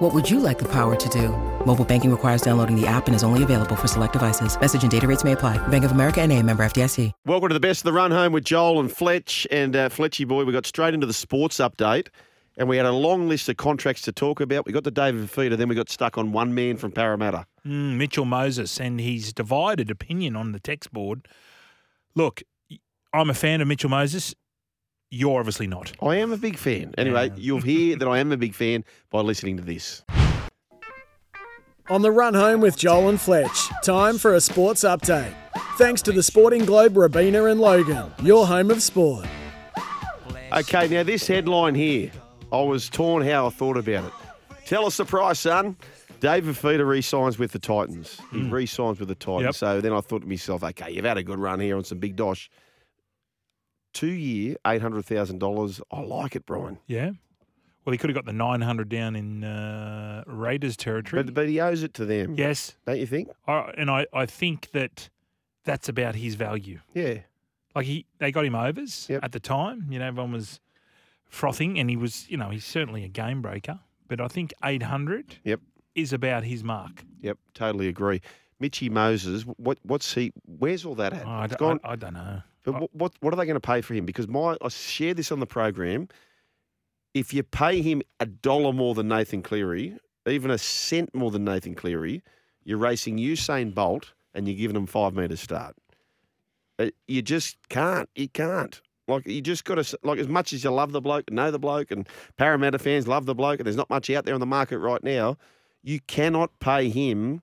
What would you like the power to do? Mobile banking requires downloading the app and is only available for select devices. Message and data rates may apply. Bank of America and a member FDIC. Welcome to the best of the run home with Joel and Fletch. And uh, Fletchy boy, we got straight into the sports update. And we had a long list of contracts to talk about. We got the David Fifita, then we got stuck on one man from Parramatta. Mm, Mitchell Moses and his divided opinion on the text board. Look, I'm a fan of Mitchell Moses. You're obviously not. I am a big fan. Anyway, Yeah. you'll hear that I am a big fan by listening to this. On the run home with Joel and Fletch, time for a sports update. Thanks to the Sporting Globe, Robina and Logan, your home of sport. Okay, now this headline here, I was torn how I thought about it. Tell us the price, son. David Fifita re-signs with the Titans. He hmm. re-signs with the Titans. Yep. So then I thought to myself, okay, you've had a good run here on some big dosh. Two year, eight hundred thousand dollars. I like it, Brian. Yeah. Well, he could have got the 900 down in uh, Raiders territory. But but he owes it to them. yes. Don't you think? I, and I, I think that that's about his value. Yeah. Like he, they got him overs Yep. at the time. You know, everyone was frothing, and he was, you know, he's certainly a game breaker. But I think 800 Yep. is about his mark. Yep. Totally agree. Mitchy Moses, what what's he? Where's all that at? Oh, I, d- gone- I- I don't know. But what, what what are they going to pay for him? Because my I shared this on the program. If you pay him a dollar more than Nathan Cleary, even a cent more than Nathan Cleary, you're racing Usain Bolt and you're giving him five metres start. Uh, You just can't. You can't. Like you just got to like as much as you love the bloke, know the bloke, and Parramatta fans love the bloke, and there's not much out there on the market right now. You cannot pay him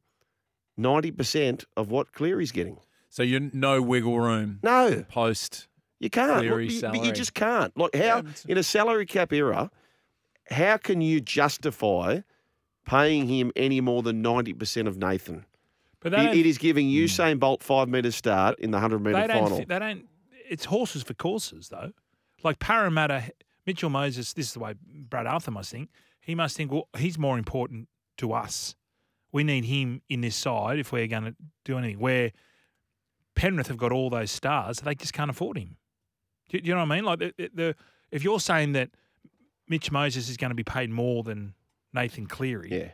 ninety percent of what Cleary's getting. So you no wiggle room No. post. You can't. Look, you- but you just can't. Like how in a salary cap era, how can you justify paying him any more than ninety percent of Nathan? But It- it is giving hmm. Usain Bolt five metres start in the hundred metre final. they don't. It's horses for courses, though. Like Parramatta, Mitchell Moses. This is the way Brad Arthur must think. He must think, well, he's more important to us. We need him in this side if we're going to do anything. Where Penrith have got all those stars, they just can't afford him. Do, you know what I mean? Like the, the, if you're saying that Mitch Moses is going to be paid more than Nathan Cleary, yeah.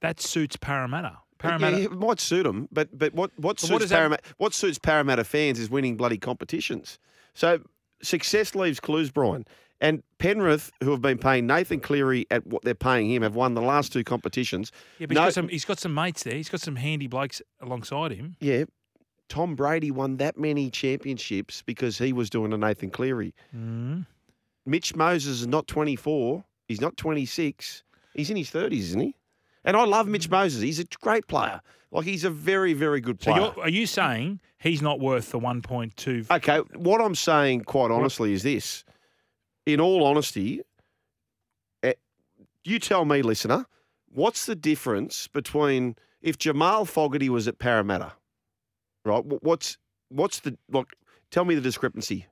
that suits Parramatta. Yeah, Parramatta. it might suit them, but but what what what suits that- Parramatta what suits Parramatta fans is winning bloody competitions. So success leaves clues, Brian. And Penrith, who have been paying Nathan Cleary at what they're paying him, have won the last two competitions. Yeah, but No- he's, got some, he's got some mates there. He's got some handy blokes alongside him. Yeah, Tom Brady won that many championships because he was doing a Nathan Cleary. Mm. Mitch Moses is not 24. He's not 26. He's in his 30s, isn't he? And I love Mitch Moses. He's a great player. Like, he's a very, very good So player. you're, are you saying he's not worth the 1.2? Okay, what I'm saying, quite honestly, is this. In all honesty, eh, you tell me, listener, what's the difference between if Jamal Fogarty was at Parramatta, right? What's what's the look? Tell me the discrepancy.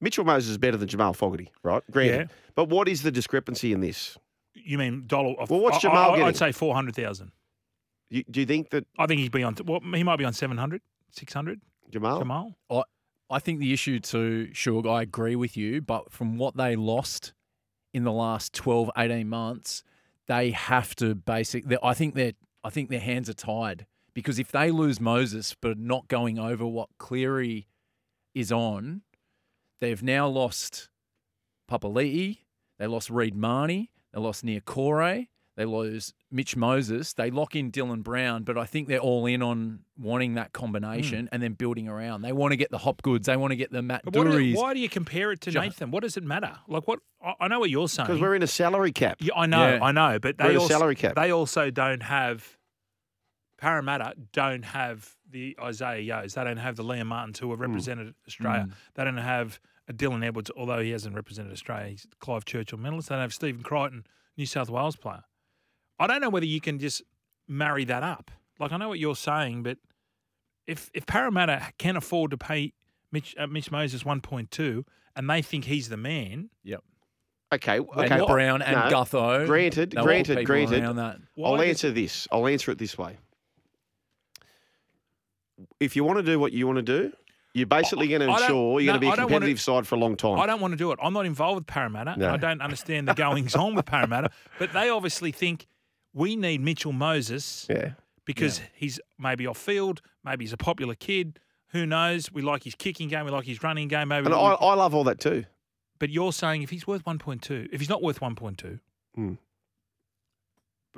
Mitchell Moses is better than Jamal Fogarty, right? Granted, Yeah. but what is the discrepancy in this? You mean dollar? Of, Well, what's Jamal I, getting? I'd say 400,000. You, do you think that I think he'd be on, well, he might be on 700, 600, Jamal? Jamal. I think the issue too, Shug, I agree with you, but from what they lost in the last 12, 18 months, they have to basically I think they're I think their hands are tied. Because if they lose Moses but not going over what Cleary is on, they've now lost Papali'i, they lost Reed Mahoney, they lost Niukore, they lose Mitch Moses, they lock in Dylan Brown, but I think they're all in on wanting that combination hmm. and then building around. They want to get the Hopgoods, they want to get the Matt But Duries. why do you compare it to Ju- Nathan? What does it matter? Like what? I, I know what you're saying. Because we're in a salary cap. Yeah, I know, Yeah. I know, but We're they a also, salary cap. they also don't have Parramatta don't have the Isaah Yeo's. They don't have the Liam Martins who have Hmm. represented Australia. They don't have a Dylan Edwards, although he hasn't represented Australia. He's Clive Churchill medalist. They don't have Stephen Crichton, New South Wales player. I don't know whether you can just marry that up. Like I know what you're saying, but if if Parramatta can afford to pay Mitch, uh, Mitch Moses 1.2, and they think he's the man. Yep. Okay, And okay. well, Brown and no, Gutho. Granted, granted, granted. that. I'll answer this. I'll answer it this way. If you want to do what you want to do, you're basically going to ensure you're no, going to be a competitive side for a long time. I don't want to do it. I'm not involved with Parramatta. No. I don't understand the goings on with Parramatta, but they obviously think we need Mitchell Moses yeah. because he's maybe off field, maybe he's a popular kid. Who knows? We like his kicking game, we like his running game. Maybe, And I, I love all that too. but you're saying if he's worth 1.2, if he's not worth 1.2, Hmm.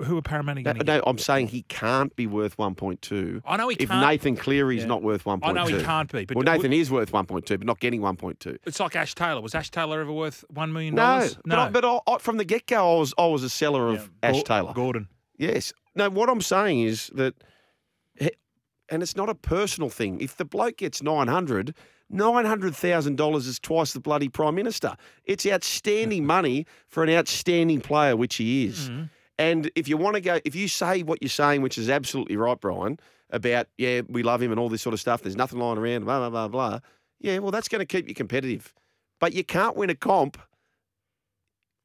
Who are Parramatta No, going no, get? I'm saying he can't be worth 1.2 I know he if can't. If Nathan Cleary's Yeah. not worth 1.2. I know he can't be, but well, Nathan is worth 1.2, but not getting 1.2. it's like Ash Taylor. Was Ash Taylor ever worth one million No, dollars? but, I, but I, I, from the get go, I was I was a seller of Ash Gor- Taylor. Gordon. Yes. No, what I'm saying is that, and it's not a personal thing. If the bloke gets 900, $900,000 is twice the bloody Prime Minister. It's outstanding money for an outstanding player, which he is. Mm-hmm. And if you want to go, if you say what you're saying, which is absolutely right, Brian, about, yeah, we love him and all this sort of stuff, there's nothing lying around, blah, blah, blah, blah. Yeah, well, that's going to keep you competitive. But you can't win a comp.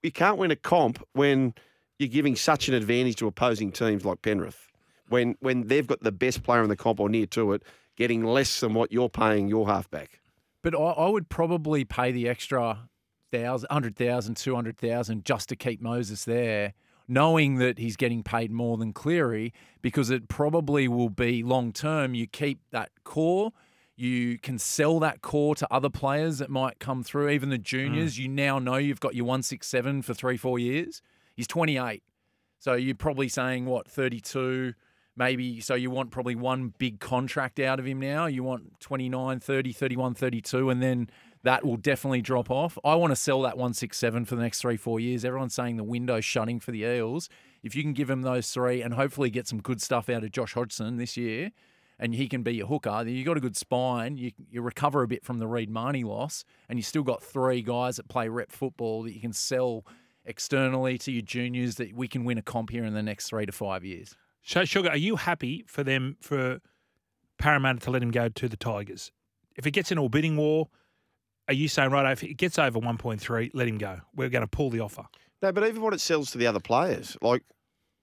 You can't win a comp when you're giving such an advantage to opposing teams like Penrith when when they've got the best player in the comp or near to it, getting less than what you're paying your halfback. But I, I would probably pay the extra thousand, hundred thousand, two hundred thousand just to keep Moses there, knowing that he's getting paid more than Cleary, because it probably will be long term. You keep that core. You can sell that core to other players that might come through, even the juniors. Mm. You now know you've got your 167 for three, four years. He's 28. So you're probably saying, what, 32, maybe. So you want probably one big contract out of him now. You want 29, 30, 31, 32, and then that will definitely drop off. I want to sell that 167 for the next three, four years. Everyone's saying the window's shutting for the Eels. If you can give him those three and hopefully get some good stuff out of Josh Hodgson this year, and he can be your hooker, then you got a good spine. You, you recover a bit from the Reed Mahoney loss, and you still got three guys that play rep football that you can sell externally to your juniors that we can win a comp here in the next three to five years. So, Sugar, are you happy for them for Parramatta to let him go to the Tigers? If it gets into all bidding war, are you saying right? If it gets over one point three, let him go. We're going to pull the offer. No, but even what it sells to the other players, like,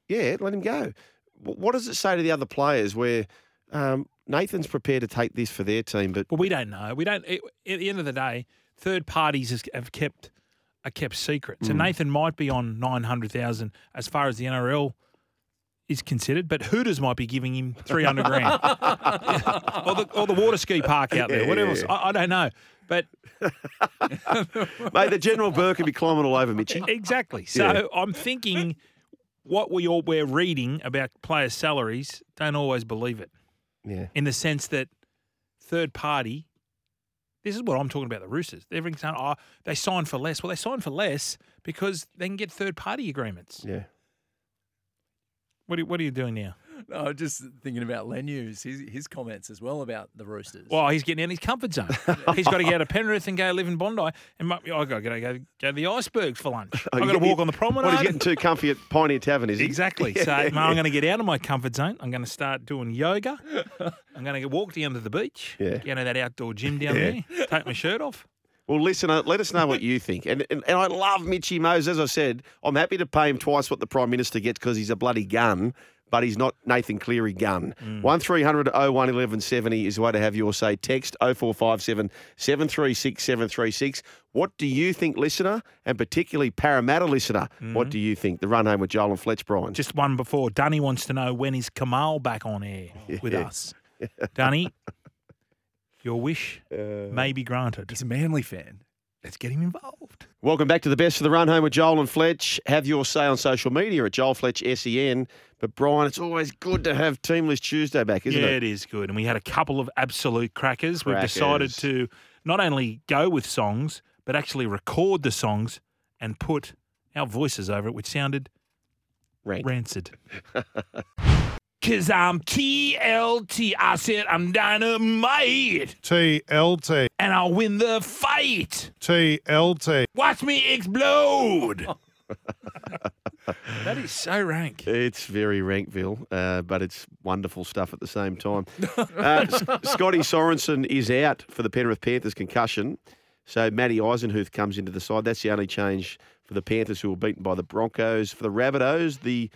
yeah, let him go. What does it say to the other players where um, Nathan's prepared to take this for their team, but But we don't know. We don't. It, at the end of the day, third parties have kept are kept secret. So Nathan might be on nine hundred thousand as far as the NRL is considered, but Hooters might be giving him three hundred grand, or the or the water ski park out there, Yeah, whatever. yeah. I, I don't know, but mate, the General Burke would be climbing all over Mitchy. exactly. So Yeah. I'm thinking what we all we're reading about players' salaries don't always believe it. Yeah. in the sense that third party. This is what I'm talking about. The Roosters. Everything's saying, oh, they sign for less. Well, they sign for less because they can get third party agreements. Yeah. What are, what are you doing now? No, I'm just thinking about Len Hughes, his, his comments as well about the Roosters. Well, he's getting out of his comfort zone. he's got to get out of Penrith and go live in Bondi. And mu- I got to go, go to the icebergs for lunch. Oh, I've you got to walk on the promenade. What, he's getting too comfy at Pioneer Tavern, is he? Exactly. So, mate, I'm going to get out of my comfort zone. I'm going to start doing yoga. I'm going to walk down to the beach. Yeah. Get into that outdoor gym down Yeah. there. Take my shirt off. Well, listen, uh, let us know what you think. And, and and I love Mitchy Mose. As I said, I'm happy to pay him twice what the Prime Minister gets because he's a bloody gun, but he's not Nathan Cleary gun. One 1300 01 1170 is the way to have your say. Text 0457 736 736. What do you think, listener, and particularly Parramatta listener? What do you think? The run home with Joel and Fletch, Brian. Just one before. Dunny wants to know when is Kamal back on air with Yeah. us. Dunny, your wish Uh, may be granted. he's a Manly fan. Let's get him involved. Welcome back to the best of the run home with Joel and Fletch. Have your say on social media at Joel Fletch SEN. But Brian, it's always good to have Teamless Tuesday back, isn't yeah, it? it is good. And we had a couple of absolute crackers. We've decided to not only go with songs, but actually record the songs and put our voices over it, which sounded Rank. rancid. Cause I'm TLT. I said I'm dynamite. TLT, And I'll win the fight. TLT. Watch me explode. That is so rank. It's very rankville, uh, but it's wonderful stuff at the same time. Uh, S- Scotty Sorensen is out for the Penrith Panthers concussion. So Matty Eisenhuth comes into the side. That's the only change for the Panthers who were beaten by the Broncos. For the Rabbitohs, the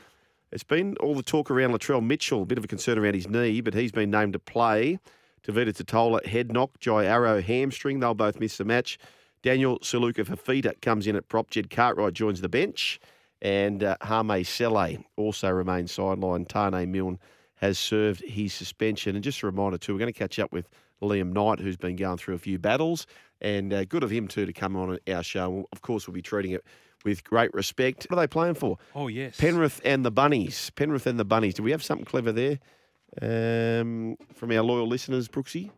it's been all the talk around Latrell Mitchell, a bit of a concern around his knee, but he's been named to play. Tevita Tatola, head knock. Jai Arrow, hamstring. They'll both miss the match. Daniel Suluka Fifita comes in at prop. Jed Cartwright joins the bench. And uh, Hame Sele also remains sidelined. Taane Milne has served his suspension. And just a reminder, too, we're going to catch up with Liam Knight, who's been going through a few battles. And uh, good of him, too, to come on our show. Of course, we'll be treating it with great respect. What are they playing for? Oh yes. Penrith and the Bunnies. Penrith and the Bunnies. Do we have something clever there um, from our loyal listeners, Brooksy?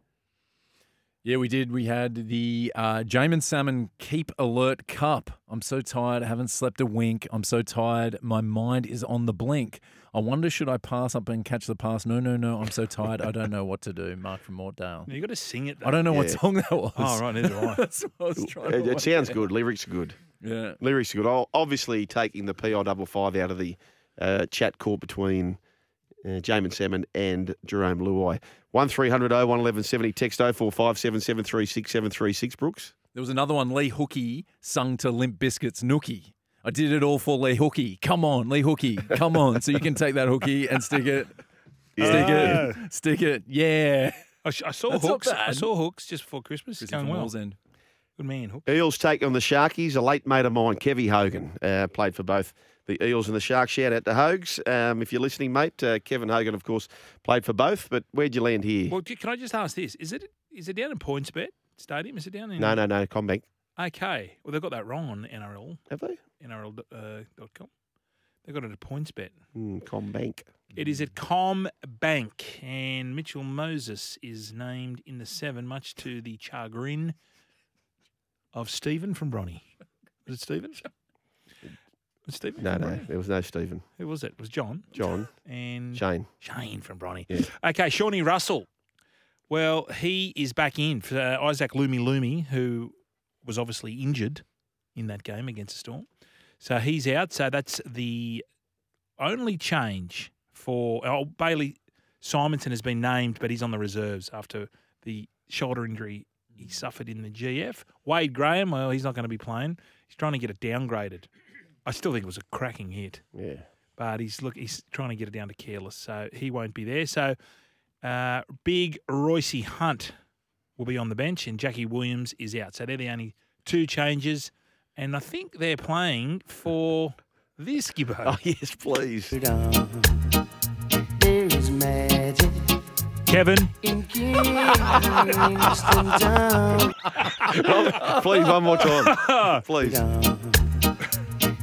Yeah, we did. We had the uh, Jaemon Salmon Keep Alert Cup. I'm so tired. I haven't slept a wink. I'm so tired. My mind is on the blink. I wonder, should I pass up and catch the pass? No, no, no. I'm so tired. I don't know what to do. Mark from Mortdale. You got to sing it. Though. I don't know what song that was. Oh right, neither do I. That's what I was trying to It, it sounds good. Lyrics are good. Yeah. Lyrics are good. O- Obviously, taking the PI double five out of the uh, chat call between uh, Jaemon Salmon and Jarome Luai. 1300 01 1170, text 0457 736 736, Brooks. There was another one, Lee Hookie, sung to Limp Bizkit's Nookie. I did it all for Lee Hookie. Come on, Lee Hookie. Come on. So you can take that hookie and stick it. Yeah. Stick it. Stick it. Yeah. I, sh- I saw That's not hooks. I saw hooks just before Christmas. It's going well. Wall's End. Good man, hook. Eels take on the Sharkies. A late mate of mine, Kevy Hogan, uh, played for both the Eels and the Sharks. Shout out to Hogs. Um, if you're listening, mate, uh, Kevin Hogan, of course, played for both. But where'd you land here? Well, can I just ask this? Is it is it down in PointsBet Stadium? Is it down in? no, no, no, CommBank. Okay. Well, they've got that wrong on NRL Have they? NRL uh, dot com. They've got it at PointsBet. Mm, CommBank. It is at CommBank, and Mitchell Moses is named in the seven, much to the chagrin of Stephen from Bronny. Was it Stephen? Was Stephen? No, from no, Bronny? there was no Stephen. Who was it? It was John. John, And Shane. Shane from Bronny. Yeah. Okay, Shawnee Russell. Well, he is back in for uh, Isaac Lumi Lumi, who was obviously injured in that game against the Storm. So he's out. So that's the only change for oh, Bailey Simonson has been named, but he's on the reserves after the shoulder injury he suffered in the GF. Wade Graham, well, he's not going to be playing. He's trying to get it downgraded. I still think it was a cracking hit Yeah. but he's look he's trying to get it down to careless, so he won't be there. So uh, big Royce Hunt will be on the bench, and Jackie Williams is out. So they're the only two changes, and I think they're playing for this Gibbo. Oh, yes, please. There is magic Kevin, in Kingston please, one more time. Please.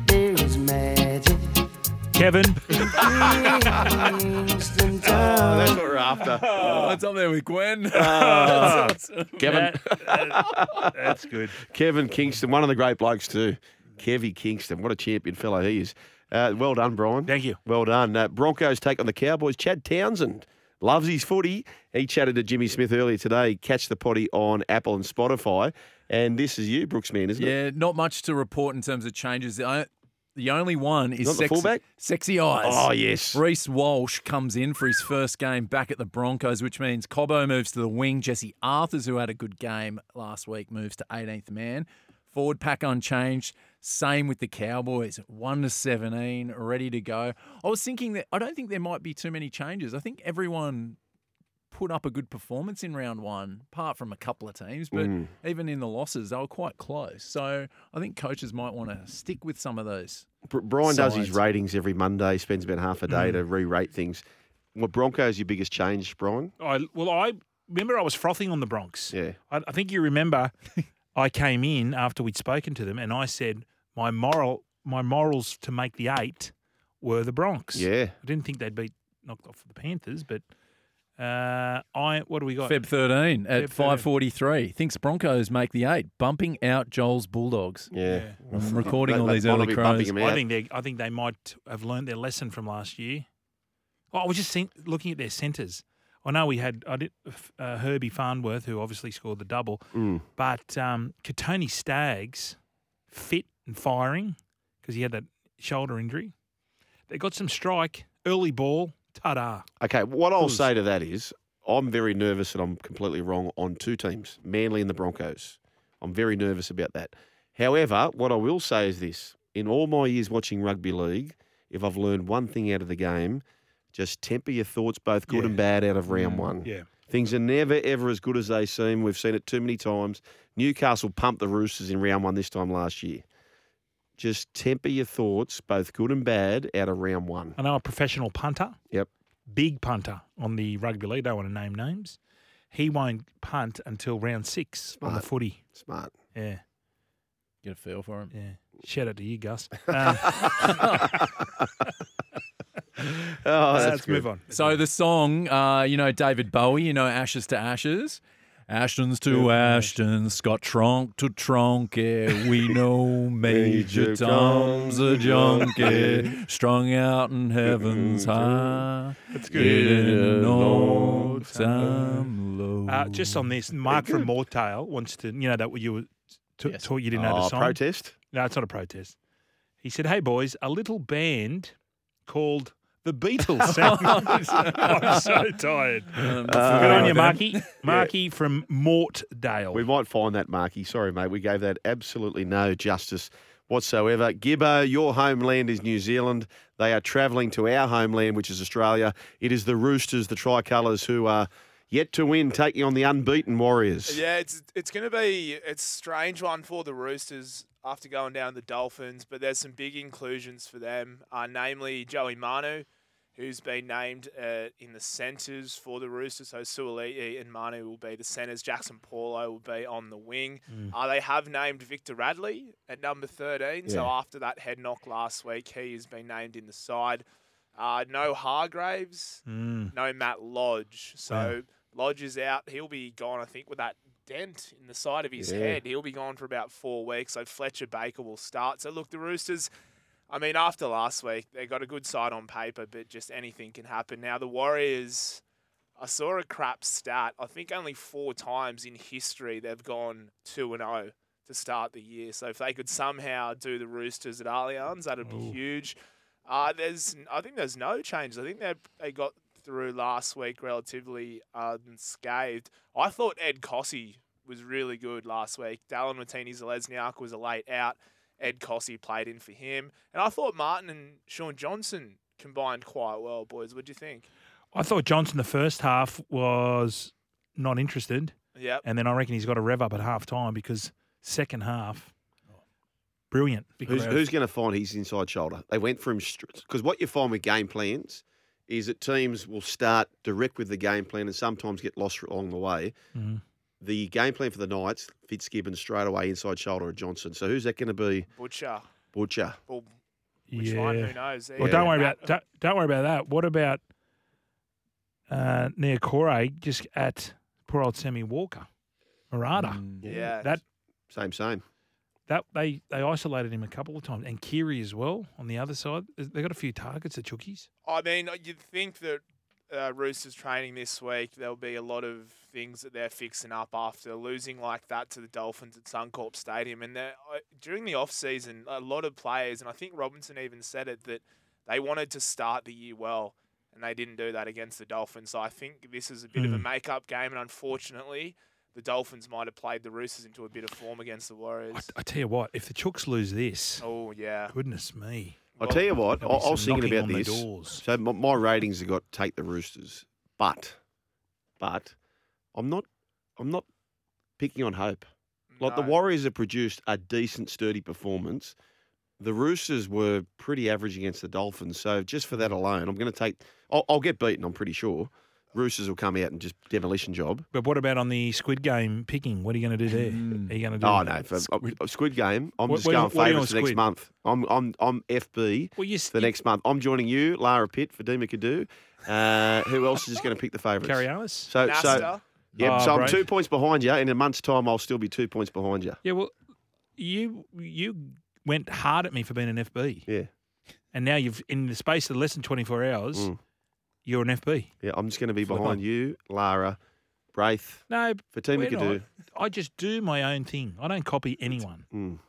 There is magic Kevin, Oh, that's what we're after. Oh, it's up there with Gwen. Kevin, That- that- that's good. Kevin Kingston, one of the great blokes too. Kevy Kingston, what a champion fellow he is. Uh, well done, Brian. Thank you. Well done. Uh, Broncos take on the Cowboys. Chad Townsend loves his footy. He chatted to Jimmy Smith earlier today. Catch the potty on Apple and Spotify. And this is you, Brooksman, isn't it? Yeah, not much to report in terms of changes. The The only one is sexy, sexy eyes. Oh, yes. Reece Walsh comes in for his first game back at the Broncos, which means Cobbo moves to the wing. Jesse Arthurs, who had a good game last week, moves to 18th man. Forward pack unchanged. Same with the Cowboys. 1 to 17, ready to go. I was thinking that I don't think there might be too many changes. I think everyone put up a good performance in round one, apart from a couple of teams, but Mm. even in the losses, they were quite close. So I think coaches might want to stick with some of those. Br- Brian does his ratings every Monday, spends about half a day Mm. to re rate things. Well, Broncos your biggest change, Brian? I, well, I remember I was frothing on the Bronx. Yeah. I, I think you remember I came in after we'd spoken to them and I said my moral my morals to make the eight were the Bronx. Yeah. I didn't think they'd be knocked off the Panthers, but uh, I what do we got? Feb 13 at Feb 13. 543 thinks Broncos make the eight, bumping out Joel's Bulldogs. Yeah. I'm recording They- all these early be crows. I think they I think they might have learned their lesson from last year. Oh, I was just seeing, looking at their centres. I know we had I did, uh, Herbie Farnworth, who obviously scored the double, Mm. but um, Kotoni Staggs, fit and firing because he had that shoulder injury. They got some strike, early ball, ta-da. Okay, what I'll say to that is I'm very nervous and I'm completely wrong on two teams, Manly and the Broncos. I'm very nervous about that. However, what I will say is this in all my years watching rugby league, if I've learned one thing out of the game, just temper your thoughts, both good Yeah. and bad, out of round mm, one. Yeah. Things are never, ever as good as they seem. We've seen it too many times. Newcastle pumped the Roosters in round one this time last year. Just temper your thoughts, both good and bad, out of round one. I know a professional punter, Yep. big punter on the rugby league. Don't want to name names. He won't punt until round six on the footy. Smart. Yeah, Get a feel for him. yeah. Shout out to you, Gus. Um, Oh, that's let's move on. So the song, uh, you know, David Bowie, you know, Ashes to Ashes. Ashtons to Ashtons, Scott Tronk to Tronk, yeah, we know Major Major Tom's a Tom's junkie, strung out in heaven's high. That's Getting old time low. Uh, just on this, Mark from Mortdale wants to, you know, that you were t- Yes. taught you didn't know the Oh, song. protest? No, it's not a protest. He said, "Hey boys, a little band called the Beatles sang." I'm so tired. Um, Good on you, them. Marky. Marky from Mortdale. We might find that, Marky. Sorry, mate. We gave that absolutely no justice whatsoever. Gibbo, your homeland is New Zealand. They are travelling to our homeland, which is Australia. It is the Roosters, the Tricolours, who are yet to win, taking on the unbeaten Warriors. Yeah, it's it's going to be it's a strange one for the Roosters after going down the Dolphins, but there's some big inclusions for them, uh, namely Joey Manu, who's been named uh, in the centres for the Roosters. So Suaalii and Manu will be the centres. Jackson Paulo will be on the wing. Uh, they have named Victor Radley at number 13. So after that head knock last week, he has been named in the side. Uh, no Hargraves, Mm. no Matt Lodge. So Lodge is out. He'll be gone, I think, with that dent in the side of his Yeah. head. He'll be gone for about four weeks. So Fletcher Baker will start. So look, the Roosters. I mean, after last week, they got a good side on paper, but just anything can happen. Now the Warriors. I saw a crap stat. I think only four times in history they've gone two and zero to start the year. So if they could somehow do the Roosters at Allianz, that'd be Ooh. huge. Uh, there's, I think there's no changes. I think they they got through last week relatively unscathed. I thought Ed Kosi was really good last week. Dallin Watene-Zelezniak was a late out. Ed Kosi played in for him, and I thought Martin and Shaun Johnson combined quite well. Boys, what do you think? I thought Johnson the first half was not interested, Yep. and then I reckon he's got to rev up at half time because second half, brilliant. Big Who's, who's going to find his inside shoulder? They went from because what you find with game plans is that teams will start direct with the game plan and sometimes get lost along the way. Mhm. The game plan for the Knights, Fitzgibbon straight away inside shoulder of Johnson. So who's that going to be? Butcher. Butcher. Well, which yeah. one? Who knows? Well, Yeah. don't worry about don't, don't worry about that. What about uh, Niukore just at poor old Sammy Walker, Murata? Mm. Yeah. That Same, same. That they they isolated him a couple of times, and Kiri as well on the other side. They got a few targets at Chookies. I mean, you'd think that uh, Roosters training this week, there'll be a lot of things that they're fixing up after losing like that to the Dolphins at Suncorp Stadium. And uh, during the off season, a lot of players, and I think Robinson even said it, that they wanted to start the year well, and they didn't do that against the Dolphins. So I think this is a bit of a Hmm. make-up game, and unfortunately, the Dolphins might have played the Roosters into a bit of form against the Warriors. I tell you what, if the Chooks lose this, Oh yeah. goodness me, I'll tell you what, I, there'll be I was thinking about this. So my, my ratings have got take the Roosters, but, but, I'm not, I'm not picking on hope. Like the Warriors have produced a decent, sturdy performance. The Roosters were pretty average against the Dolphins. So just for that alone, I'm going to take. I'll, I'll get beaten. I'm pretty sure. Roosters will come out and just demolition job. But what about on the Squid Game picking? What are you going to do there? Mm. Are you going to do? Oh no, for, Squid, Squid Game. I'm What- just what- going what are you on favourites for next Squid? month. I'm I'm I'm FB Well, you for next month. I'm joining you, Lara Pitt, for Dima Kadu. Uh, who else is going to pick the favourites? Carry Alice. So so Nasta. yep. Oh, so I'm brave. two points behind you. In a month's time, I'll still be two points behind you. Yeah, well, you you went hard at me for being an FB, Yeah. and now you've in the space of less than twenty four hours, Mm. You're an FB. Yeah. I'm just going to be Flip behind on. you, Lara, Braith, No, for Dima we're Kadu. I just do my own thing. I don't copy anyone. Mm.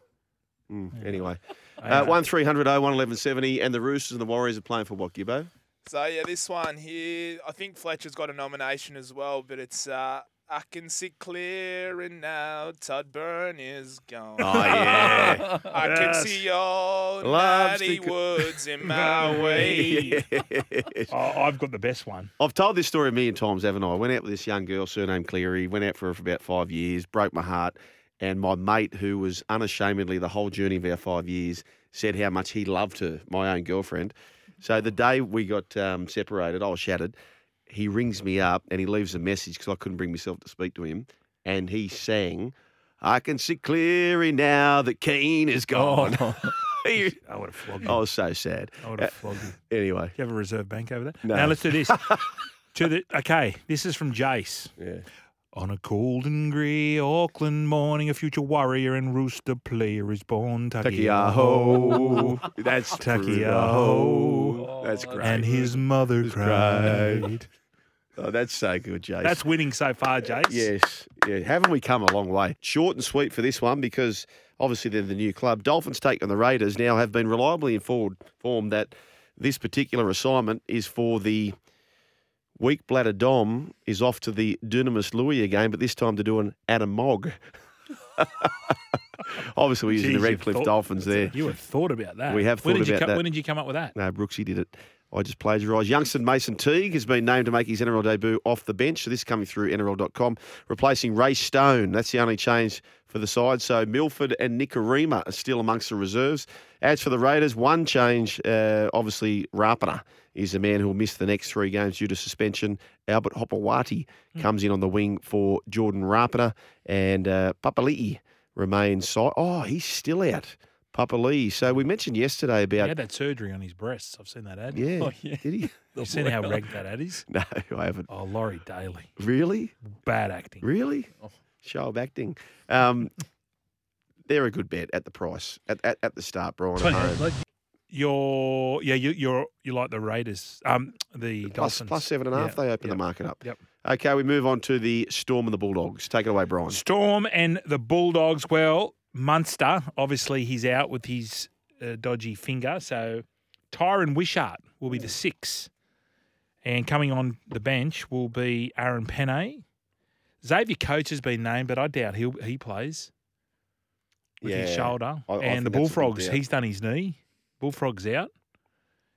Mm, Anyway, Yeah. uh, one 1300 01 1170, and the Roosters and the Warriors are playing for what, Gibbo? So yeah, this one here, I think Fletcher's got a nomination as well, but it's uh, I can see clear and now Todd Byrne is gone. Oh, yeah. I can see all Loves natty to woods in my way. Yes. Oh, I've got the best one. I've told this story a million times, haven't I? I went out with this young girl, surnamed Cleary, went out for her for about five years, broke my heart. And my mate, who was unashamedly the whole journey of our five years, said how much he loved her, my own girlfriend. So the day we got um, separated, I was shattered. He rings me up and he leaves a message because I couldn't bring myself to speak to him. And he sang, I can see clearly now that Keane is gone. Oh. He- I would have flogged I you. was so sad. I would have uh, flogged you. Anyway, Do you have a reserve bank over there? No. Now let's do this. to the okay, this is from Jace. yeah. On a cold and grey Auckland morning, a future warrior and rooster player is born. Takiaho. That's Takiaho. That's great. And his mother It's cried. great. Oh, that's so good, Jace. That's winning so far, Jace. yes. Yeah. Haven't we come a long way? Short and sweet for this one because obviously they're the new club. Dolphins take on the Raiders now have been reliably informed that this particular assignment is for the weak bladder Dom is off to the Dunamis Louis again, but this time to do an Adam Mogg. obviously we're using Jeez, the Redcliffe thought- Dolphins there. You have thought about that. We have when thought did you about co- that. When did you come up with that? No, Brooksy did it. I just plagiarised. Youngster Mason Teague has been named to make his NRL debut off the bench. So this is coming through NRL.com, replacing Ray Stone. That's the only change for the side. So Milford and Nikorima are still amongst the reserves. As for the Raiders, one change, uh, obviously, Rapana is the man who will miss the next three games due to suspension. Albert Hopoate comes in on the wing for Jordan Rapana. And uh, Papali'i remains side. Oh, he's still out. Papali'i. So we mentioned yesterday about He had that surgery on his breasts. I've seen that ad. yeah, Oh, yeah. did he? You've seen how ragged that ad is? No, I haven't. Oh, Laurie Daley. Really? Bad acting. Really? Oh. Show of acting. Um, they're a good bet at the price at, at, at the start, Brian. home. You're yeah, you you're you like the Raiders. Um the Plus, Dolphins. plus seven and a half. Yeah, They open yep, the market up. Yep. Okay, we move on to the Storm and the Bulldogs. Take it away, Brian. Storm and the Bulldogs. Well, Munster, obviously he's out with his uh, dodgy finger. So Tyran Wishart will be the six. And coming on the bench will be Aaron Pene. Xavier Coates has been named, but I doubt he he plays with his shoulder. I- I and the that's a big Bullfrogs, doubt. he's done his knee. Bullfrogs out.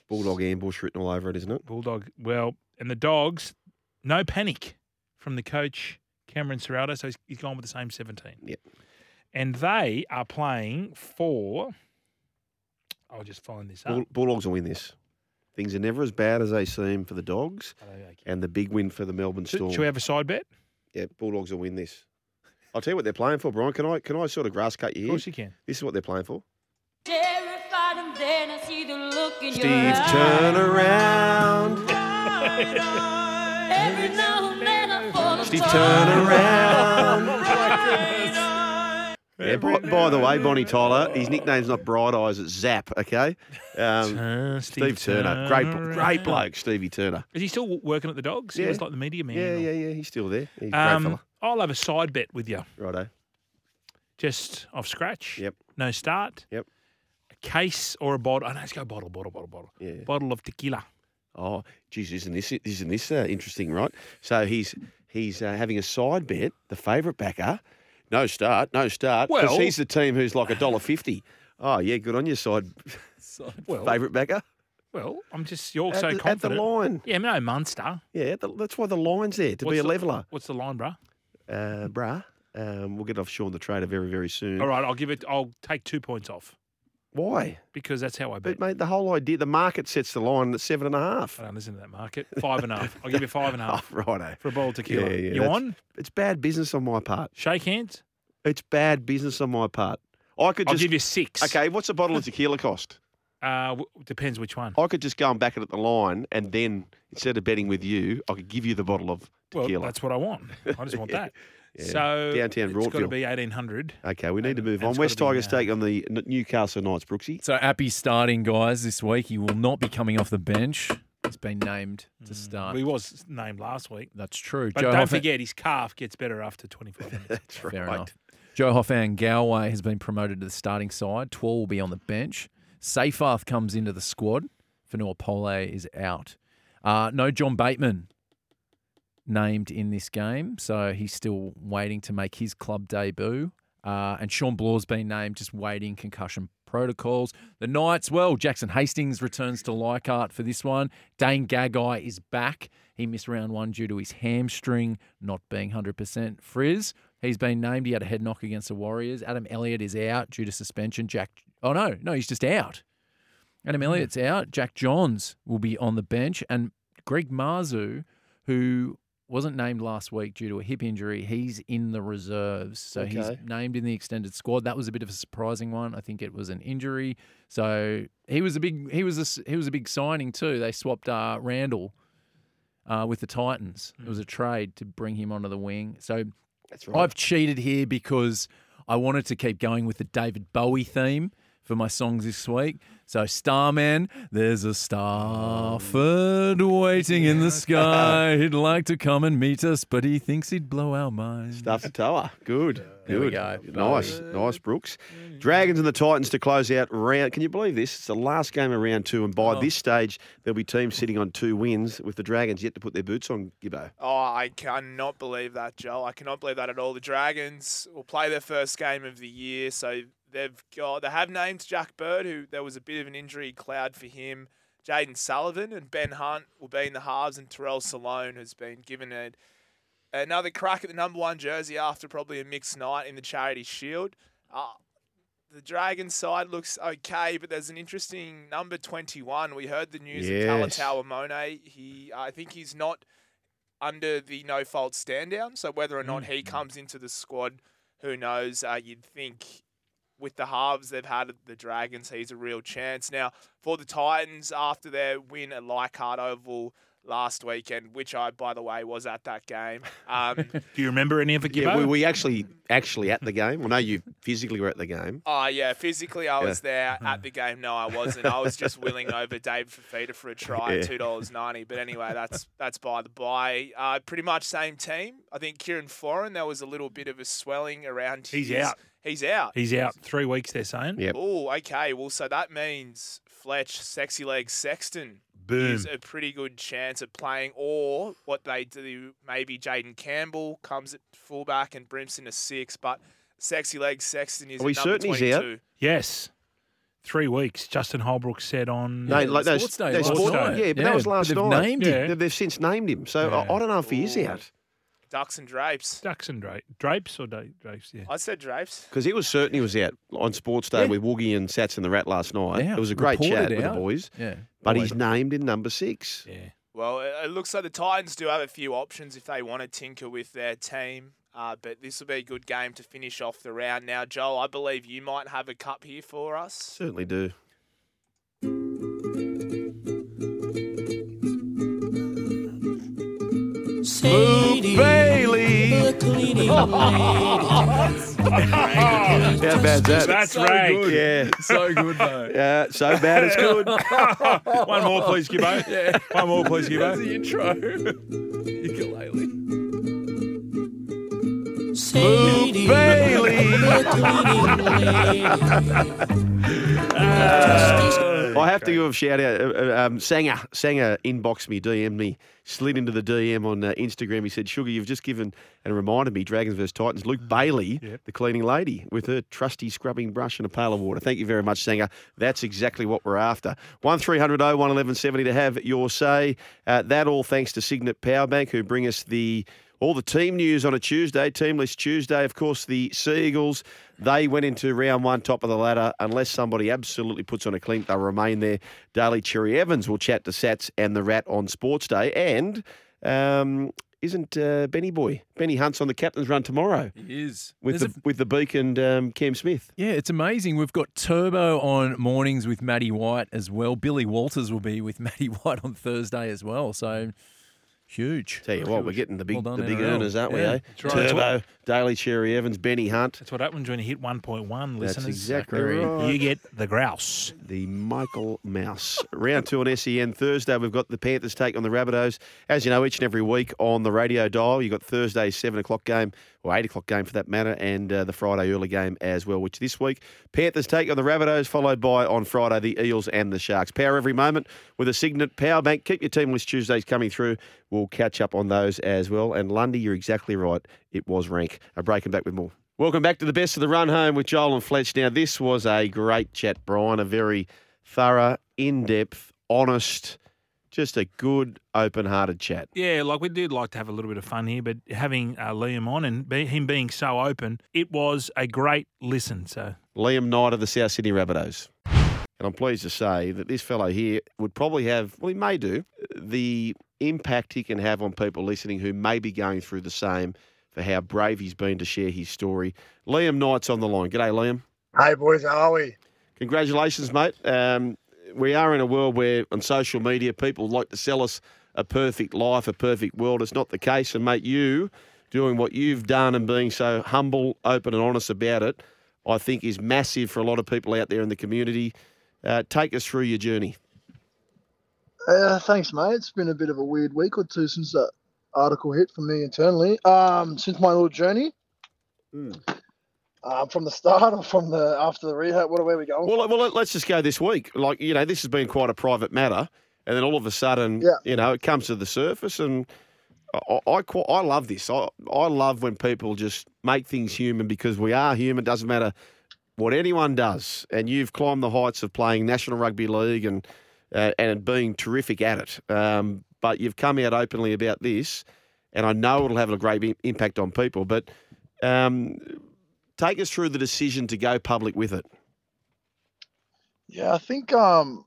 Bulldog ambush written all over it, isn't it? Bulldog. Well, and the dogs, no panic from the coach Cameron Ciraldo. So he's, he's gone with the same seventeen. Yep. And they are playing for. I'll just find this up. Bulldogs will win this. Things are never as bad as they seem for the Dogs, Okay. and the big win for the Melbourne Storm. should we have a side bet? yeah, Bulldogs will win this. I'll tell you what they're playing for, Brian. Can I can I sort of grass cut you Of course you can. This is what they're playing for. Terrified, Steve, eyes. turn around. Every now and then I fall Steve, apart. turn around. Yeah, by, by the way, Bonnie Tyler, his nickname's not Bright Eyes, it's Zap, okay? Um, Steve Turner. Great turn great bloke, Stevie Turner. Is he still working at the dogs? He Yeah. was like the media man. Yeah, yeah, yeah, he's still there. He's a great Um, fella. I'll have a side bet with you. Righto. Just off scratch. Yep. No start. Yep. Case or a bottle. Oh, no, let's go bottle, bottle, bottle, bottle. Yeah. Bottle of tequila. Oh, geez, isn't this isn't this uh, interesting, right? So he's he's uh, having a side bet, the favourite backer. No start, no start. Because Well- he's the team who's like a dollar fifty. Oh yeah, good on your side, Well, favourite backer. well, I'm just you're At so the, at the line. Yeah, no Munster. Yeah, the, that's why the line's there to What's be a the- leveller. What's the line, bruh? Uh, bruh, um, we'll get off Sean the trader very very soon. All right, I'll give it. I'll take two points off Why? because that's how I bet. But mate, the whole idea, the market sets the line at seven and a half. I don't listen to that market. Five and a half. I'll give you five and a half. Oh, righto. for a bowl of tequila. Yeah, yeah, you on? It's bad business on my part. Shake hands. It's bad business on my part. I could just I'll give you six. okay. What's a bottle of tequila cost? Uh, w- depends which one. I could just go and back it at the line, and then instead of betting with you, I could give you the bottle of tequila. Well, that's what I want. I just want that. Yeah. So Downtown it's got to be eighteen hundred. okay, we need to move and on. West Tigers now. take on the N- Newcastle Knights, Brooksy. So Appy's starting, guys, this week. He will not be coming off the bench. He's been named to start. He was named last week, That's true. but Joe don't Hoffman- forget his calf gets better after twenty five minutes. That's right. Fair enough. Joe Ofahengaue has been promoted to the starting side. Twal will be on the bench. Seyfarth comes into the squad. Fanua Pole is out. Uh, no John Bateman named in this game, so he's still waiting to make his club debut. Uh, and Sean Blaw's been named, just waiting concussion protocols. The Knights, well, Jackson Hastings returns to Leichhardt for this one. Dane Gagai is back. He missed round one due to his hamstring not being 100%. Frizz, he's been named. He had a head knock against the Warriors. Adam Elliott is out due to suspension. Jack, oh no, no, he's just out. Adam Elliott's out. Jack Johns will be on the bench. And Greg Marzhew, who wasn't named last week due to a hip injury, he's in the reserves. So he's named in the extended squad. That was a bit of a surprising one. I think it was an injury. So he was a big he was a, he was a big signing too. They swapped uh, Randall uh, with the Titans. It was a trade to bring him onto the wing. So That's right. I've cheated here because I wanted to keep going with the David Bowie theme for my songs this week. So, Starman, there's a starford waiting in the sky. He'd like to come and meet us, but he thinks he'd blow our minds. Stuff the tower. Good. There we Good. go. Nice. Nice, Brooks. Dragons and the Titans to close out round. Can you believe this? It's the last game of round two, and by Oh. this stage, there'll be teams sitting on two wins with the Dragons yet to put their boots on, Gibbo. Oh, I cannot believe that, Joel. I cannot believe that at all. The Dragons will play their first game of the year, so they've got they have named Jack Bird, who there was a bit of an injury cloud for him. Jayden Sullivan and Ben Hunt will be in the halves, and Tyrell Sloan has been given a, another crack at the number one jersey after probably a mixed night in the Charity Shield. Uh, the Dragons side looks okay, but there's an interesting number 21. We heard the news Yes. of Talatau Amone. He, I think he's not under the no fault stand down. So whether or not he comes into the squad, who knows? Uh, you'd think with the halves they've had the Dragons, he's a real chance. Now for the Titans, after their win at Leichhardt Oval last weekend, which I, by the way, was at that game. Um, Do you remember any of it, Yeah, Gibbo? were we actually actually at the game? Well, no, you physically were at the game. Oh yeah, physically I Yeah. was there at the game. No, I wasn't. I was just willing over David Fifita for a try, Yeah. two dollars ninety. But anyway, that's that's by the by. Uh, pretty much same team. I think Kieran Foran. There was a little bit of a swelling around. He's his- out. He's out. He's out three weeks. They're saying. Yep. Oh, okay. Well, so that means Fletch, sexy leg Sexton Boom. is a pretty good chance at playing. Or what they do, maybe Jayden Campbell comes at fullback and Brimson to six, but sexy leg Sexton is Are we at number certain he's out? Yes. Three weeks. Justin Holbrook said on. No, like no, Sports Day no, last sport- night. Yeah, but that was last they've night. named Yeah. him. They've, they've since named him, so I, Yeah. I don't know if he is Ooh. out Ducks and Drapes. Ducks and Dra- Drapes or Da- Drapes? Yeah. I said Drapes. because he was certain he was out on Sports Day Yeah. with Woogie and Sats and the Rat last night. Yeah, it was a great chat reported with the out. boys, Yeah. but Always. he's named in number six. Yeah. Well, it, it looks like the Titans do have a few options if they want to tinker with their team. Uh, but this will be a good game to finish off the round. Now, Joel, I believe you might have a cup here for us. Certainly do. Bailey. How bad's that? That's right. Yeah. so good though. Yeah, so bad it's good. One more, please, Gibbo. Yeah. One more, please, That's Gibbo. the intro. Ukulele. I have to give a shout out. uh, uh, Um, Sanger, Sanger inboxed me, DM'd me, slid into the DM on uh, Instagram. He said, Sugar, you've just given and reminded me, Dragons vs Titans, Luke Bailey, Yep. the cleaning lady, with her trusty scrubbing brush and a pail of water. Thank you very much, Sanger. That's exactly what we're after. 1300 01 1170 to have your say. Uh, that all thanks to Cygnett Powerbank, who bring us the all the team news on a Tuesday, Team List Tuesday. Of course, the Seagulls, they went into round one, top of the ladder. Unless somebody absolutely puts on a clink, they'll remain there. Daly Cherry Evans will chat to Sats and the Rat on Sports Day. And um, isn't uh, Benny Boy, Benny Hunt's on the captain's run tomorrow He is. with There's the, a- with the Beak and um, Cam Smith. yeah, it's amazing. We've got Turbo on mornings with Matty White as well. Billy Walters will be with Matty White on Thursday as well. So Huge. Tell you what, we're getting the big, Well done, the big NRL. earners, aren't we? Eh? that's right. Turbo, Daly Cherry Evans, Benny Hunt. That's what happens when you hit 1.1, That's exactly right. You get the grouse. the Michael Mouse. Round two on SEN Thursday. We've got the Panthers take on the Rabbitohs. As you know, each and every week on the radio dial, you've got Thursday's seven o'clock game or eight o'clock game for that matter, and uh, the Friday early game as well. Which this week Panthers take on the Rabbitohs, followed by on Friday the Eels and the Sharks. Power every moment with a Cygnett Power Bank. Keep your team list Tuesdays coming through. We'll catch up on those as well. And Lundy, you're exactly right. It was rank. A break and back with more. Welcome back to the best of the run home with Joel and Fletch. Now, this was a great chat, Brian. A very thorough, in depth, honest, just a good, open hearted chat. Yeah, like we did like to have a little bit of fun here, but having uh, Liam on and be, him being so open, it was a great listen. So Liam Knight of the South Sydney Rabbitohs. And I'm pleased to say that this fellow here would probably have, well, he may do, the impact he can have on people listening who may be going through the same for how brave he's been to share his story. Liam Knight's on the line. G'day, Liam. Hey boys, how are we? Congratulations, mate. Um, we are in a world where on social media people like to sell us a perfect life, a perfect world. It's not the case. And, mate, you doing what you've done and being so humble, open, and honest about it, I think is massive for a lot of people out there in the community. Uh, take us through your journey. Uh, thanks, mate. It's been a bit of a weird week or two since that article hit from me internally. Um, since my little journey, um, from the start or from the after the rehab. What where are we going? Well, well, let's just go this week. Like, you know, this has been quite a private matter. And then all of a sudden, Yeah. you know, it comes to the surface. And I, I, I love this. I, I love when people just make things human because we are human. Doesn't matter what anyone does. And you've climbed the heights of playing National Rugby League and, uh, and being terrific at it. Um, but you've come out openly about this. And I know it'll have a great impact on people. But um, take us through the decision to go public with it. Yeah, I think um,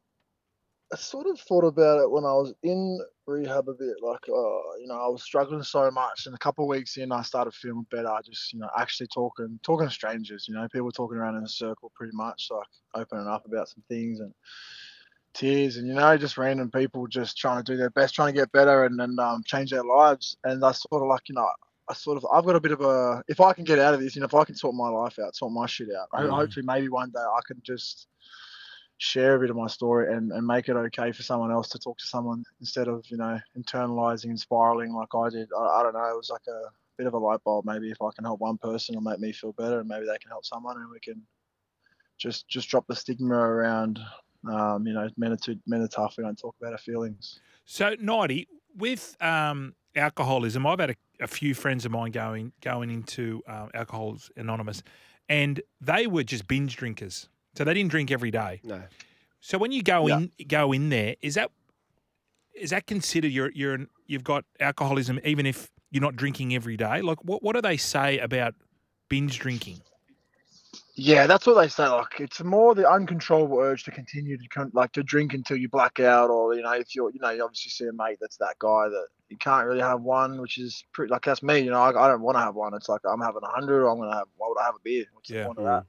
I sort of thought about it when I was in rehab a bit. Like, uh, you know, I was struggling so much, and a couple of weeks in, I started feeling better. Just, you know, actually talking, talking to strangers. You know, people talking around in a circle, pretty much, like opening up about some things and tears, and you know, just random people just trying to do their best, trying to get better and and um, change their lives. And I sort of like, you know. I sort of, I've got a bit of a, if I can get out of this, you know, if I can sort my life out, sort my shit out, Mm. hopefully maybe one day I can just share a bit of my story and, and make it okay for someone else to talk to someone instead of you know internalizing and spiraling like I did. I, I don't know. It was like a bit of a light bulb. Maybe if I can help one person, it'll make me feel better, and maybe they can help someone, and we can just just drop the stigma around. Um, you know, men are too men are tough. We don't talk about our feelings. So, Nighty, with um, alcoholism, I've had a, a few friends of mine going going into um, Alcoholics Anonymous, and they were just binge drinkers. So they didn't drink every day. No. So when you go Yeah. in go in there, is that is that considered you're you're an- you've got alcoholism even if you're not drinking every day? Like what what do they say about binge drinking? Yeah, that's what they say. Like it's more the uncontrollable urge to continue to con- like to drink until you black out, or you know, if you're, you know, you obviously see a mate that's that guy that you can't really have one, which is pretty like that's me. You know, I, I don't want to have one. It's like I'm having a hundred, or I'm gonna have. Why would I have a beer? What's Yeah. the point of that?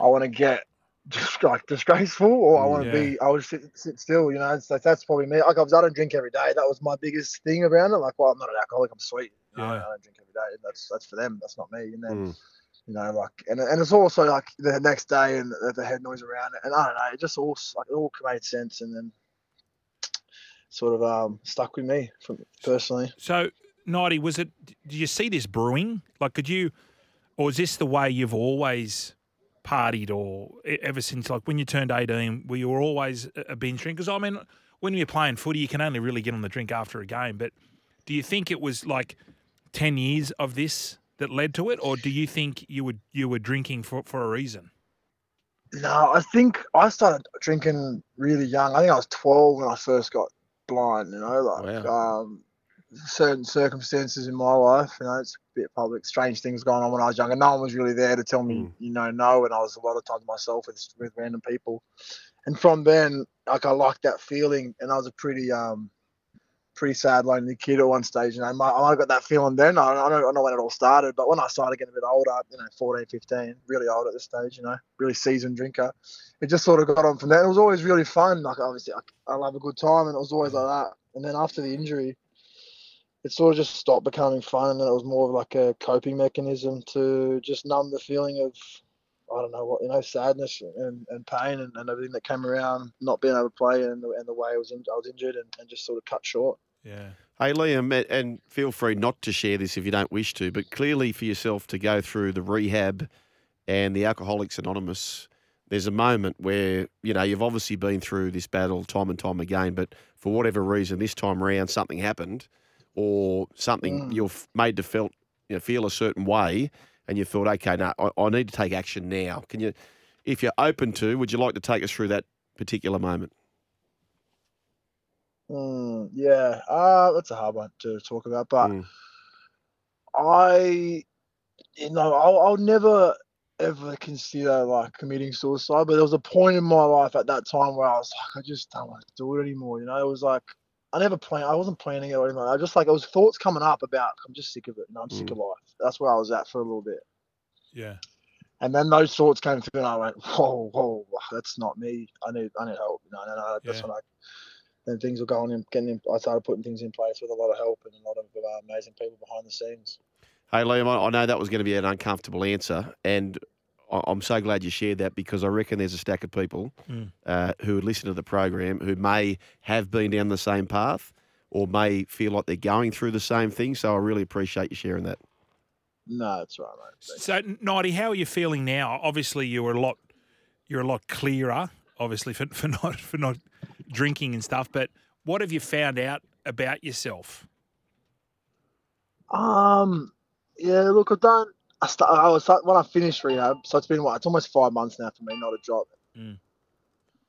I want to get just like disgraceful, or I want to Yeah. be. I would sit, sit still. You know, it's like that's probably me. Like I was, I don't drink every day. That was my biggest thing around it. Like, well, I'm not an alcoholic. I'm sweet. You know, Yeah. I don't drink every day. That's that's for them. That's not me. And then Mm. You know, like, and, and it's also like the next day and the, the head noise around it, and I don't know, it just all like it all made sense, and then sort of um stuck with me from personally. So, Nighty, was it? Did you see this brewing? Like, could you, or is this the way you've always partied, or ever since like when you turned eighteen, were you always a a binge drinker? Because I mean, when you're playing footy, you can only really get on the drink after a game. But do you think it was like ten years of this that led to it, or do you think you would you were drinking for for a reason? No, I think I started drinking really young. I think I was 12 when I first got blind. You know, like um, certain circumstances in my life. You know, it's a bit public. Strange things going on when I was younger. No one was really there to tell me, you know, no. And I was a lot of times myself with with random people. And from then, like I liked that feeling, and I was a pretty um pretty sad, lonely kid at one stage. You know, my, I got that feeling then. I, I, don't, I don't know when it all started, but when I started getting a bit older, you know, 14, 15, really old at this stage, you know, really seasoned drinker, it just sort of got on from there. It was always really fun. Like, obviously, I, I love a good time, and it was always like that. and then after the injury, it sort of just stopped becoming fun, and then it was more of like a coping mechanism to just numb the feeling of I don't know what you know, sadness and, and pain and, and everything that came around not being able to play and the, and the way I was in, I was injured and, and just sort of cut short. Yeah. Hey, Liam, and feel free not to share this if you don't wish to, but clearly for yourself to go through the rehab and the Alcoholics Anonymous, there's a moment where, you know, you've obviously been through this battle time and time again, but for whatever reason, this time around something happened or something Mm. you're made to felt, you know, feel a certain way and you thought, okay, no, I, I need to take action now. Can you, if you're open to, would you like to take us through that particular moment? Mm, yeah, uh, that's a hard one to talk about, but Mm. I, you know, I'll, I'll never ever consider like committing suicide. But there was a point in my life at that time where I was like, I just don't want to do it anymore. You know, it was like I never plan. I wasn't planning it or anything. I just like it was thoughts coming up about I'm just sick of it. You know, I'm sick Mm. of life. That's where I was at for a little bit. Yeah. And then those thoughts came through, and I went, "Whoa, whoa, that's not me. I need, I need help." No, no, no. That's Yeah. when I, then things were going and getting. I started putting things in place with a lot of help and a lot of uh, amazing people behind the scenes. Hey, Liam, I I know that was going to be an uncomfortable answer, and I- I'm so glad you shared that because I reckon there's a stack of people Mm. uh, who would listen to the program who may have been down the same path or may feel like they're going through the same thing. So I really appreciate you sharing that. No, that's right, mate. So, Nighty, how are you feeling now? Obviously, you were a lot, you're a lot clearer, obviously for, for not for not drinking and stuff. But what have you found out about yourself? Um, yeah. Look, I've done. I start, I was when I finished rehab, so it's been what? It's almost five months now for me, not a drop. Mm.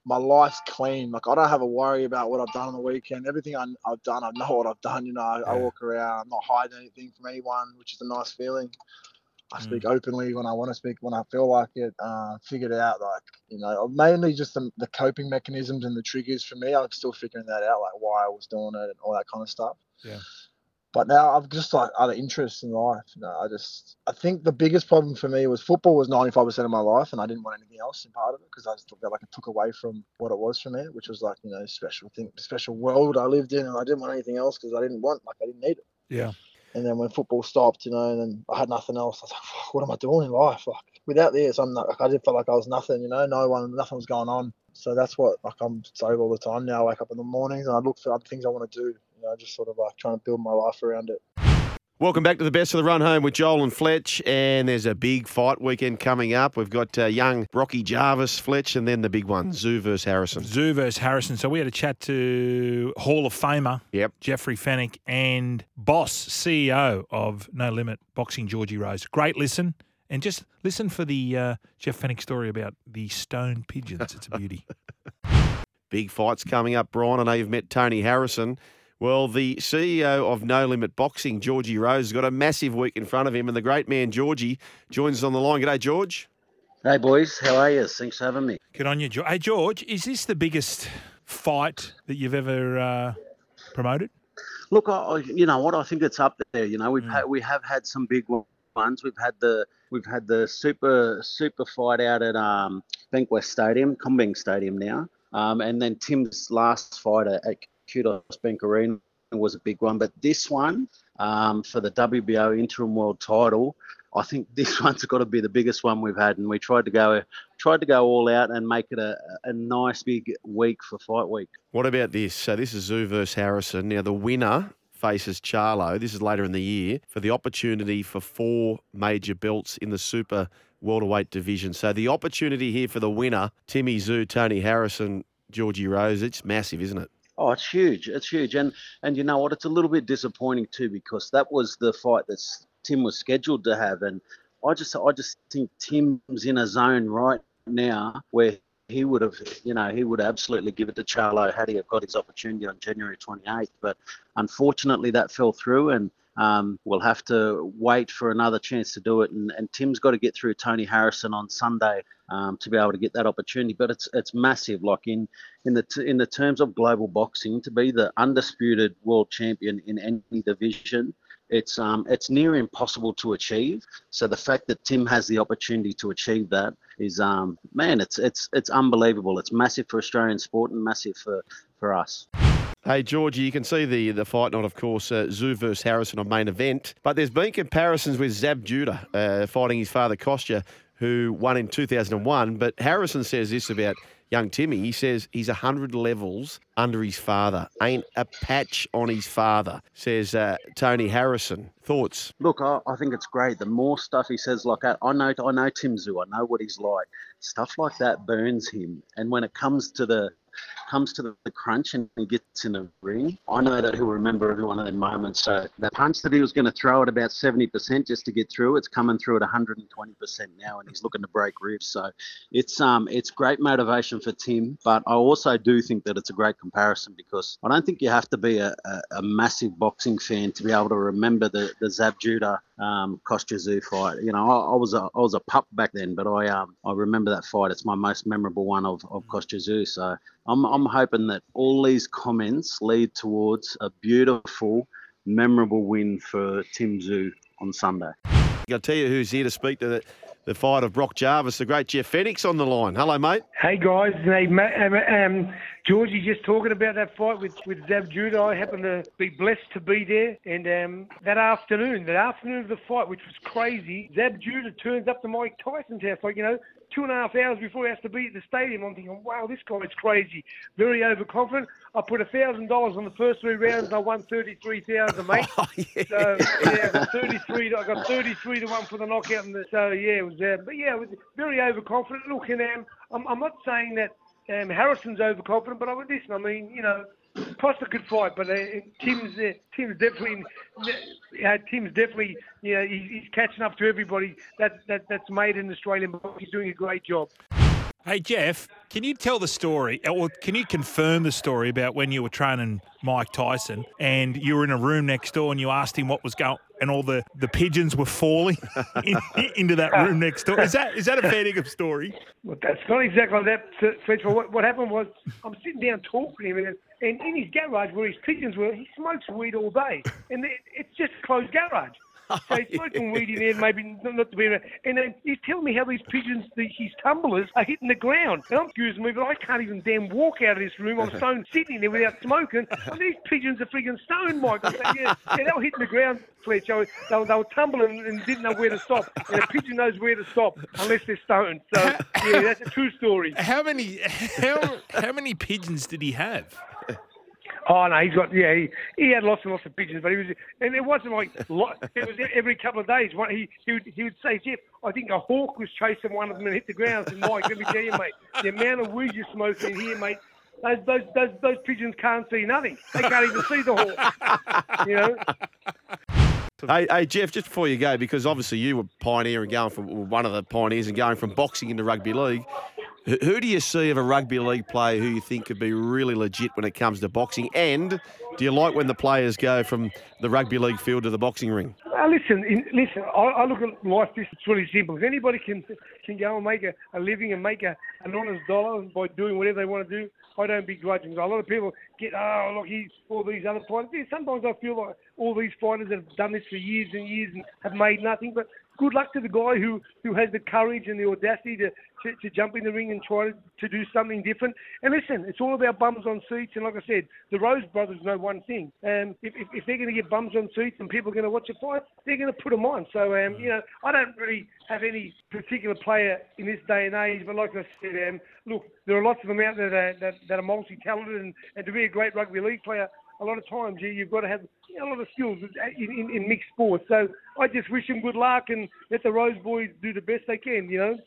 My life's clean. Like I don't have a worry about what I've done on the weekend. Everything I, I've done, I know what I've done. You know, I, I walk around. I'm not hiding anything from anyone, which is a nice feeling. I speak openly when I want to speak, when I feel like it. Uh, figured out, like you know, mainly just the, the coping mechanisms and the triggers for me. I'm still figuring that out, like why I was doing it and all that kind of stuff. Yeah. But now I've just like other interests in life. You know, I just I think the biggest problem for me was football was 95% of my life, and I didn't want anything else in part of it because I just felt like it took away from what it was for me, which was like you know special thing, special world I lived in, and I didn't want anything else because I didn't want like I didn't need it. Yeah. And then when football stopped, you know, and then I had nothing else. I was like, what am I doing in life? Like without this, I'm not. Like, I did feel like I was nothing. You know, no one, nothing was going on. So that's what like I'm sober all the time now. I wake up in the mornings and I look for other things I want to do. You know, just sort of like trying to build my life around it. Welcome back to the best of the run home with Joel and Fletch. And there's a big fight weekend coming up. We've got uh, young Rocky Jarvis, Fletch, and then the big one, Tszyu versus Harrison. Tszyu versus Harrison. So we had a chat to Hall of Famer Yep. Jeffrey Fenech and boss CEO of No Limit Boxing Georgie Rose. Great listen. And just listen for the uh, Jeff Fenech story about the stone pigeons. It's a beauty. Big fights coming up, Brian. I know you've met Tony Harrison. Well, the CEO of No Limit Boxing, Georgie Rose, has got a massive week in front of him, and the great man Georgie joins us on the line. G'day, George. Hey boys, how are you? Thanks for having me. Good on you, George. Hey, George, is this the biggest fight that you've ever uh, promoted? Look, I, I- you know what? I think it's up there. You know, we've had we have had some big ones. We've had the we've had the super super fight out at um, Bankwest Stadium, CommBank Stadium now, um, and then Tim's last fight at, at Qudos Bank Arena was a big one. But this one um, for the WBO interim world title. I think this one's got to be the biggest one we've had, and we tried to go tried to go all out and make it a, a nice big week for fight week. What about this? So this is Tszyu versus Harrison. Now the winner faces Charlo. This is later in the year for the opportunity for four major belts in the super welterweight division. So the opportunity here for the winner, Timmy Tszyu, Tony Harrison, Georgie Rose, it's massive, isn't it? Oh, it's huge. It's huge. And and you know what? It's a little bit disappointing too because that was the fight that Tim was scheduled to have. And I just I just think Tim's in a zone right now where he would have, you know, he would absolutely give it to Charlo had he have got his opportunity on January 28th. But unfortunately, that fell through, and um, we'll have to wait for another chance to do it. And, and Tim's got to get through Tony Harrison on Sunday um, to be able to get that opportunity. But it's it's massive. Like in in the t- in the terms of global boxing, to be the undisputed world champion in any division. It's um it's near impossible to achieve. So the fact that Tim has the opportunity to achieve that is um man, it's it's it's unbelievable. It's massive for Australian sport and massive for for us. Hey, Georgie, you can see the the fight night, of course, uh, Tszyu versus Harrison on main event. But there's been comparisons with Zab Judah uh, fighting his father, Kostya, who won in 2001. But Harrison says this about young Timmy. He says he's 100 levels under his father. Ain't a patch on his father, says uh, Tony Harrison. Thoughts? Look, I, I think it's great. The more stuff he says like that, I know, I know Tim Tszyu. I know what he's like. Stuff like that burns him. And when it comes to the comes to the, the crunch and gets in the ring, I know that he'll remember every one of them moments. So that punch that he was going to throw at about 70% just to get through, it's coming through at 120% now, and he's looking to break ribs. So it's um it's great motivation for Tim, but I also do think that it's a great comparison because I don't think you have to be a, a, a massive boxing fan to be able to remember the the Zab Judah um, Tszyu fight. You know, I, I, was a I was a pup back then, but I um I remember that fight. It's my most memorable one of of Tszyu. So I'm I'm hoping that all these comments lead towards a beautiful, memorable win for Tim Tszyu on Sunday. I'll tell you who's here to speak to the, the fight of Brock Jarvis, the great Jeff Fenech on the line. Hello, mate. Hey guys, hey, ma- um, um, Georgie just talking about that fight with, with Zab Judah. I happened to be blessed to be there, and um, that afternoon, that afternoon of the fight, which was crazy, Zab Judah turns up to Mike Tyson's house, like you know, two and a half hours before he has to be at the stadium. I'm thinking, wow, this guy's crazy, very overconfident. I put a thousand dollars on the first three rounds, and I won thirty-three thousand, mate. Oh, yeah. So yeah, I got thirty-three. I got thirty-three to one for the knockout, and the, so yeah, it was. Uh, but yeah, it was very overconfident. Look, and um, I'm, I'm not saying that um, Harrison's overconfident, but I would listen. I mean, you know, Kostya could fight, but uh, Tim's uh, Tim's definitely uh, Tim's definitely you know he's, he's catching up to everybody that, that that's made in Australian boxing. He's doing a great job. Hey Jeff, can you tell the story, or can you confirm the story about when you were training Mike Tyson and you were in a room next door and you asked him what was going, and all the, the pigeons were falling in, into that room next door? Is that is that a fair dinkum story? Well, that's not exactly that, Fletch. What, what happened was I'm sitting down talking to him, and, and in his garage where his pigeons were, he smokes weed all day, and it, it's just a closed garage. So he's smoking weed in there, maybe not to be around. And then he's telling me how these pigeons, the, his tumblers, are hitting the ground. And I'm excuse me, but I can't even damn walk out of this room. I'm stone sitting there without smoking. And these pigeons are freaking stone, Mike. I yeah, yeah, they were hitting the ground, Fletch. They were, they were, they were tumbling and didn't know where to stop. And a pigeon knows where to stop unless they're stoned. So, yeah, that's a true story. How many how how many pigeons did he have? Oh no, he's got yeah. He, he had lots and lots of pigeons, but he was and it wasn't like lot, it was every couple of days. One he he would, he would say, Jeff, I think a hawk was chasing one of them and hit the ground. And said, Mike, let me tell you, mate, the amount of weed you're smoking in here, mate. Those, those those those pigeons can't see nothing. They can't even see the hawk. You know. Hey, hey, Jeff, just before you go, because obviously you were pioneer and going from one of the pioneers and going from boxing into rugby league. Who- do you see of a rugby league player who you think could be really legit when it comes to boxing? And do you like when the players go from the rugby league field to the boxing ring? Uh, listen, in, listen. I, I look at life. This it's really simple. If anybody can can go and make a, a living and make a, an honest dollar by doing whatever they want to do, I don't begrudge them. A lot of people get, oh, look, he's all these other fighters. Sometimes I feel like all these fighters have done this for years and years and have made nothing. But good luck to the guy who, who has the courage and the audacity to, to, to jump in the ring and try to, to do something different. And listen, it's all about bums on seats. And like I said, the Rose brothers know one thing. Um, if, if, if they're going to get bums on seats and people are going to watch a fight, they're going to put them on. So, um, you know, I don't really have any particular player in this day and age. But like I said, um, look, there are lots of them out there that, that, that are multi-talented. And, and to be a great rugby league player, a lot of times you, you've got to have a lot of skills in, in, in mixed sports. So I just wish them good luck and let the Rose boys do the best they can, you know.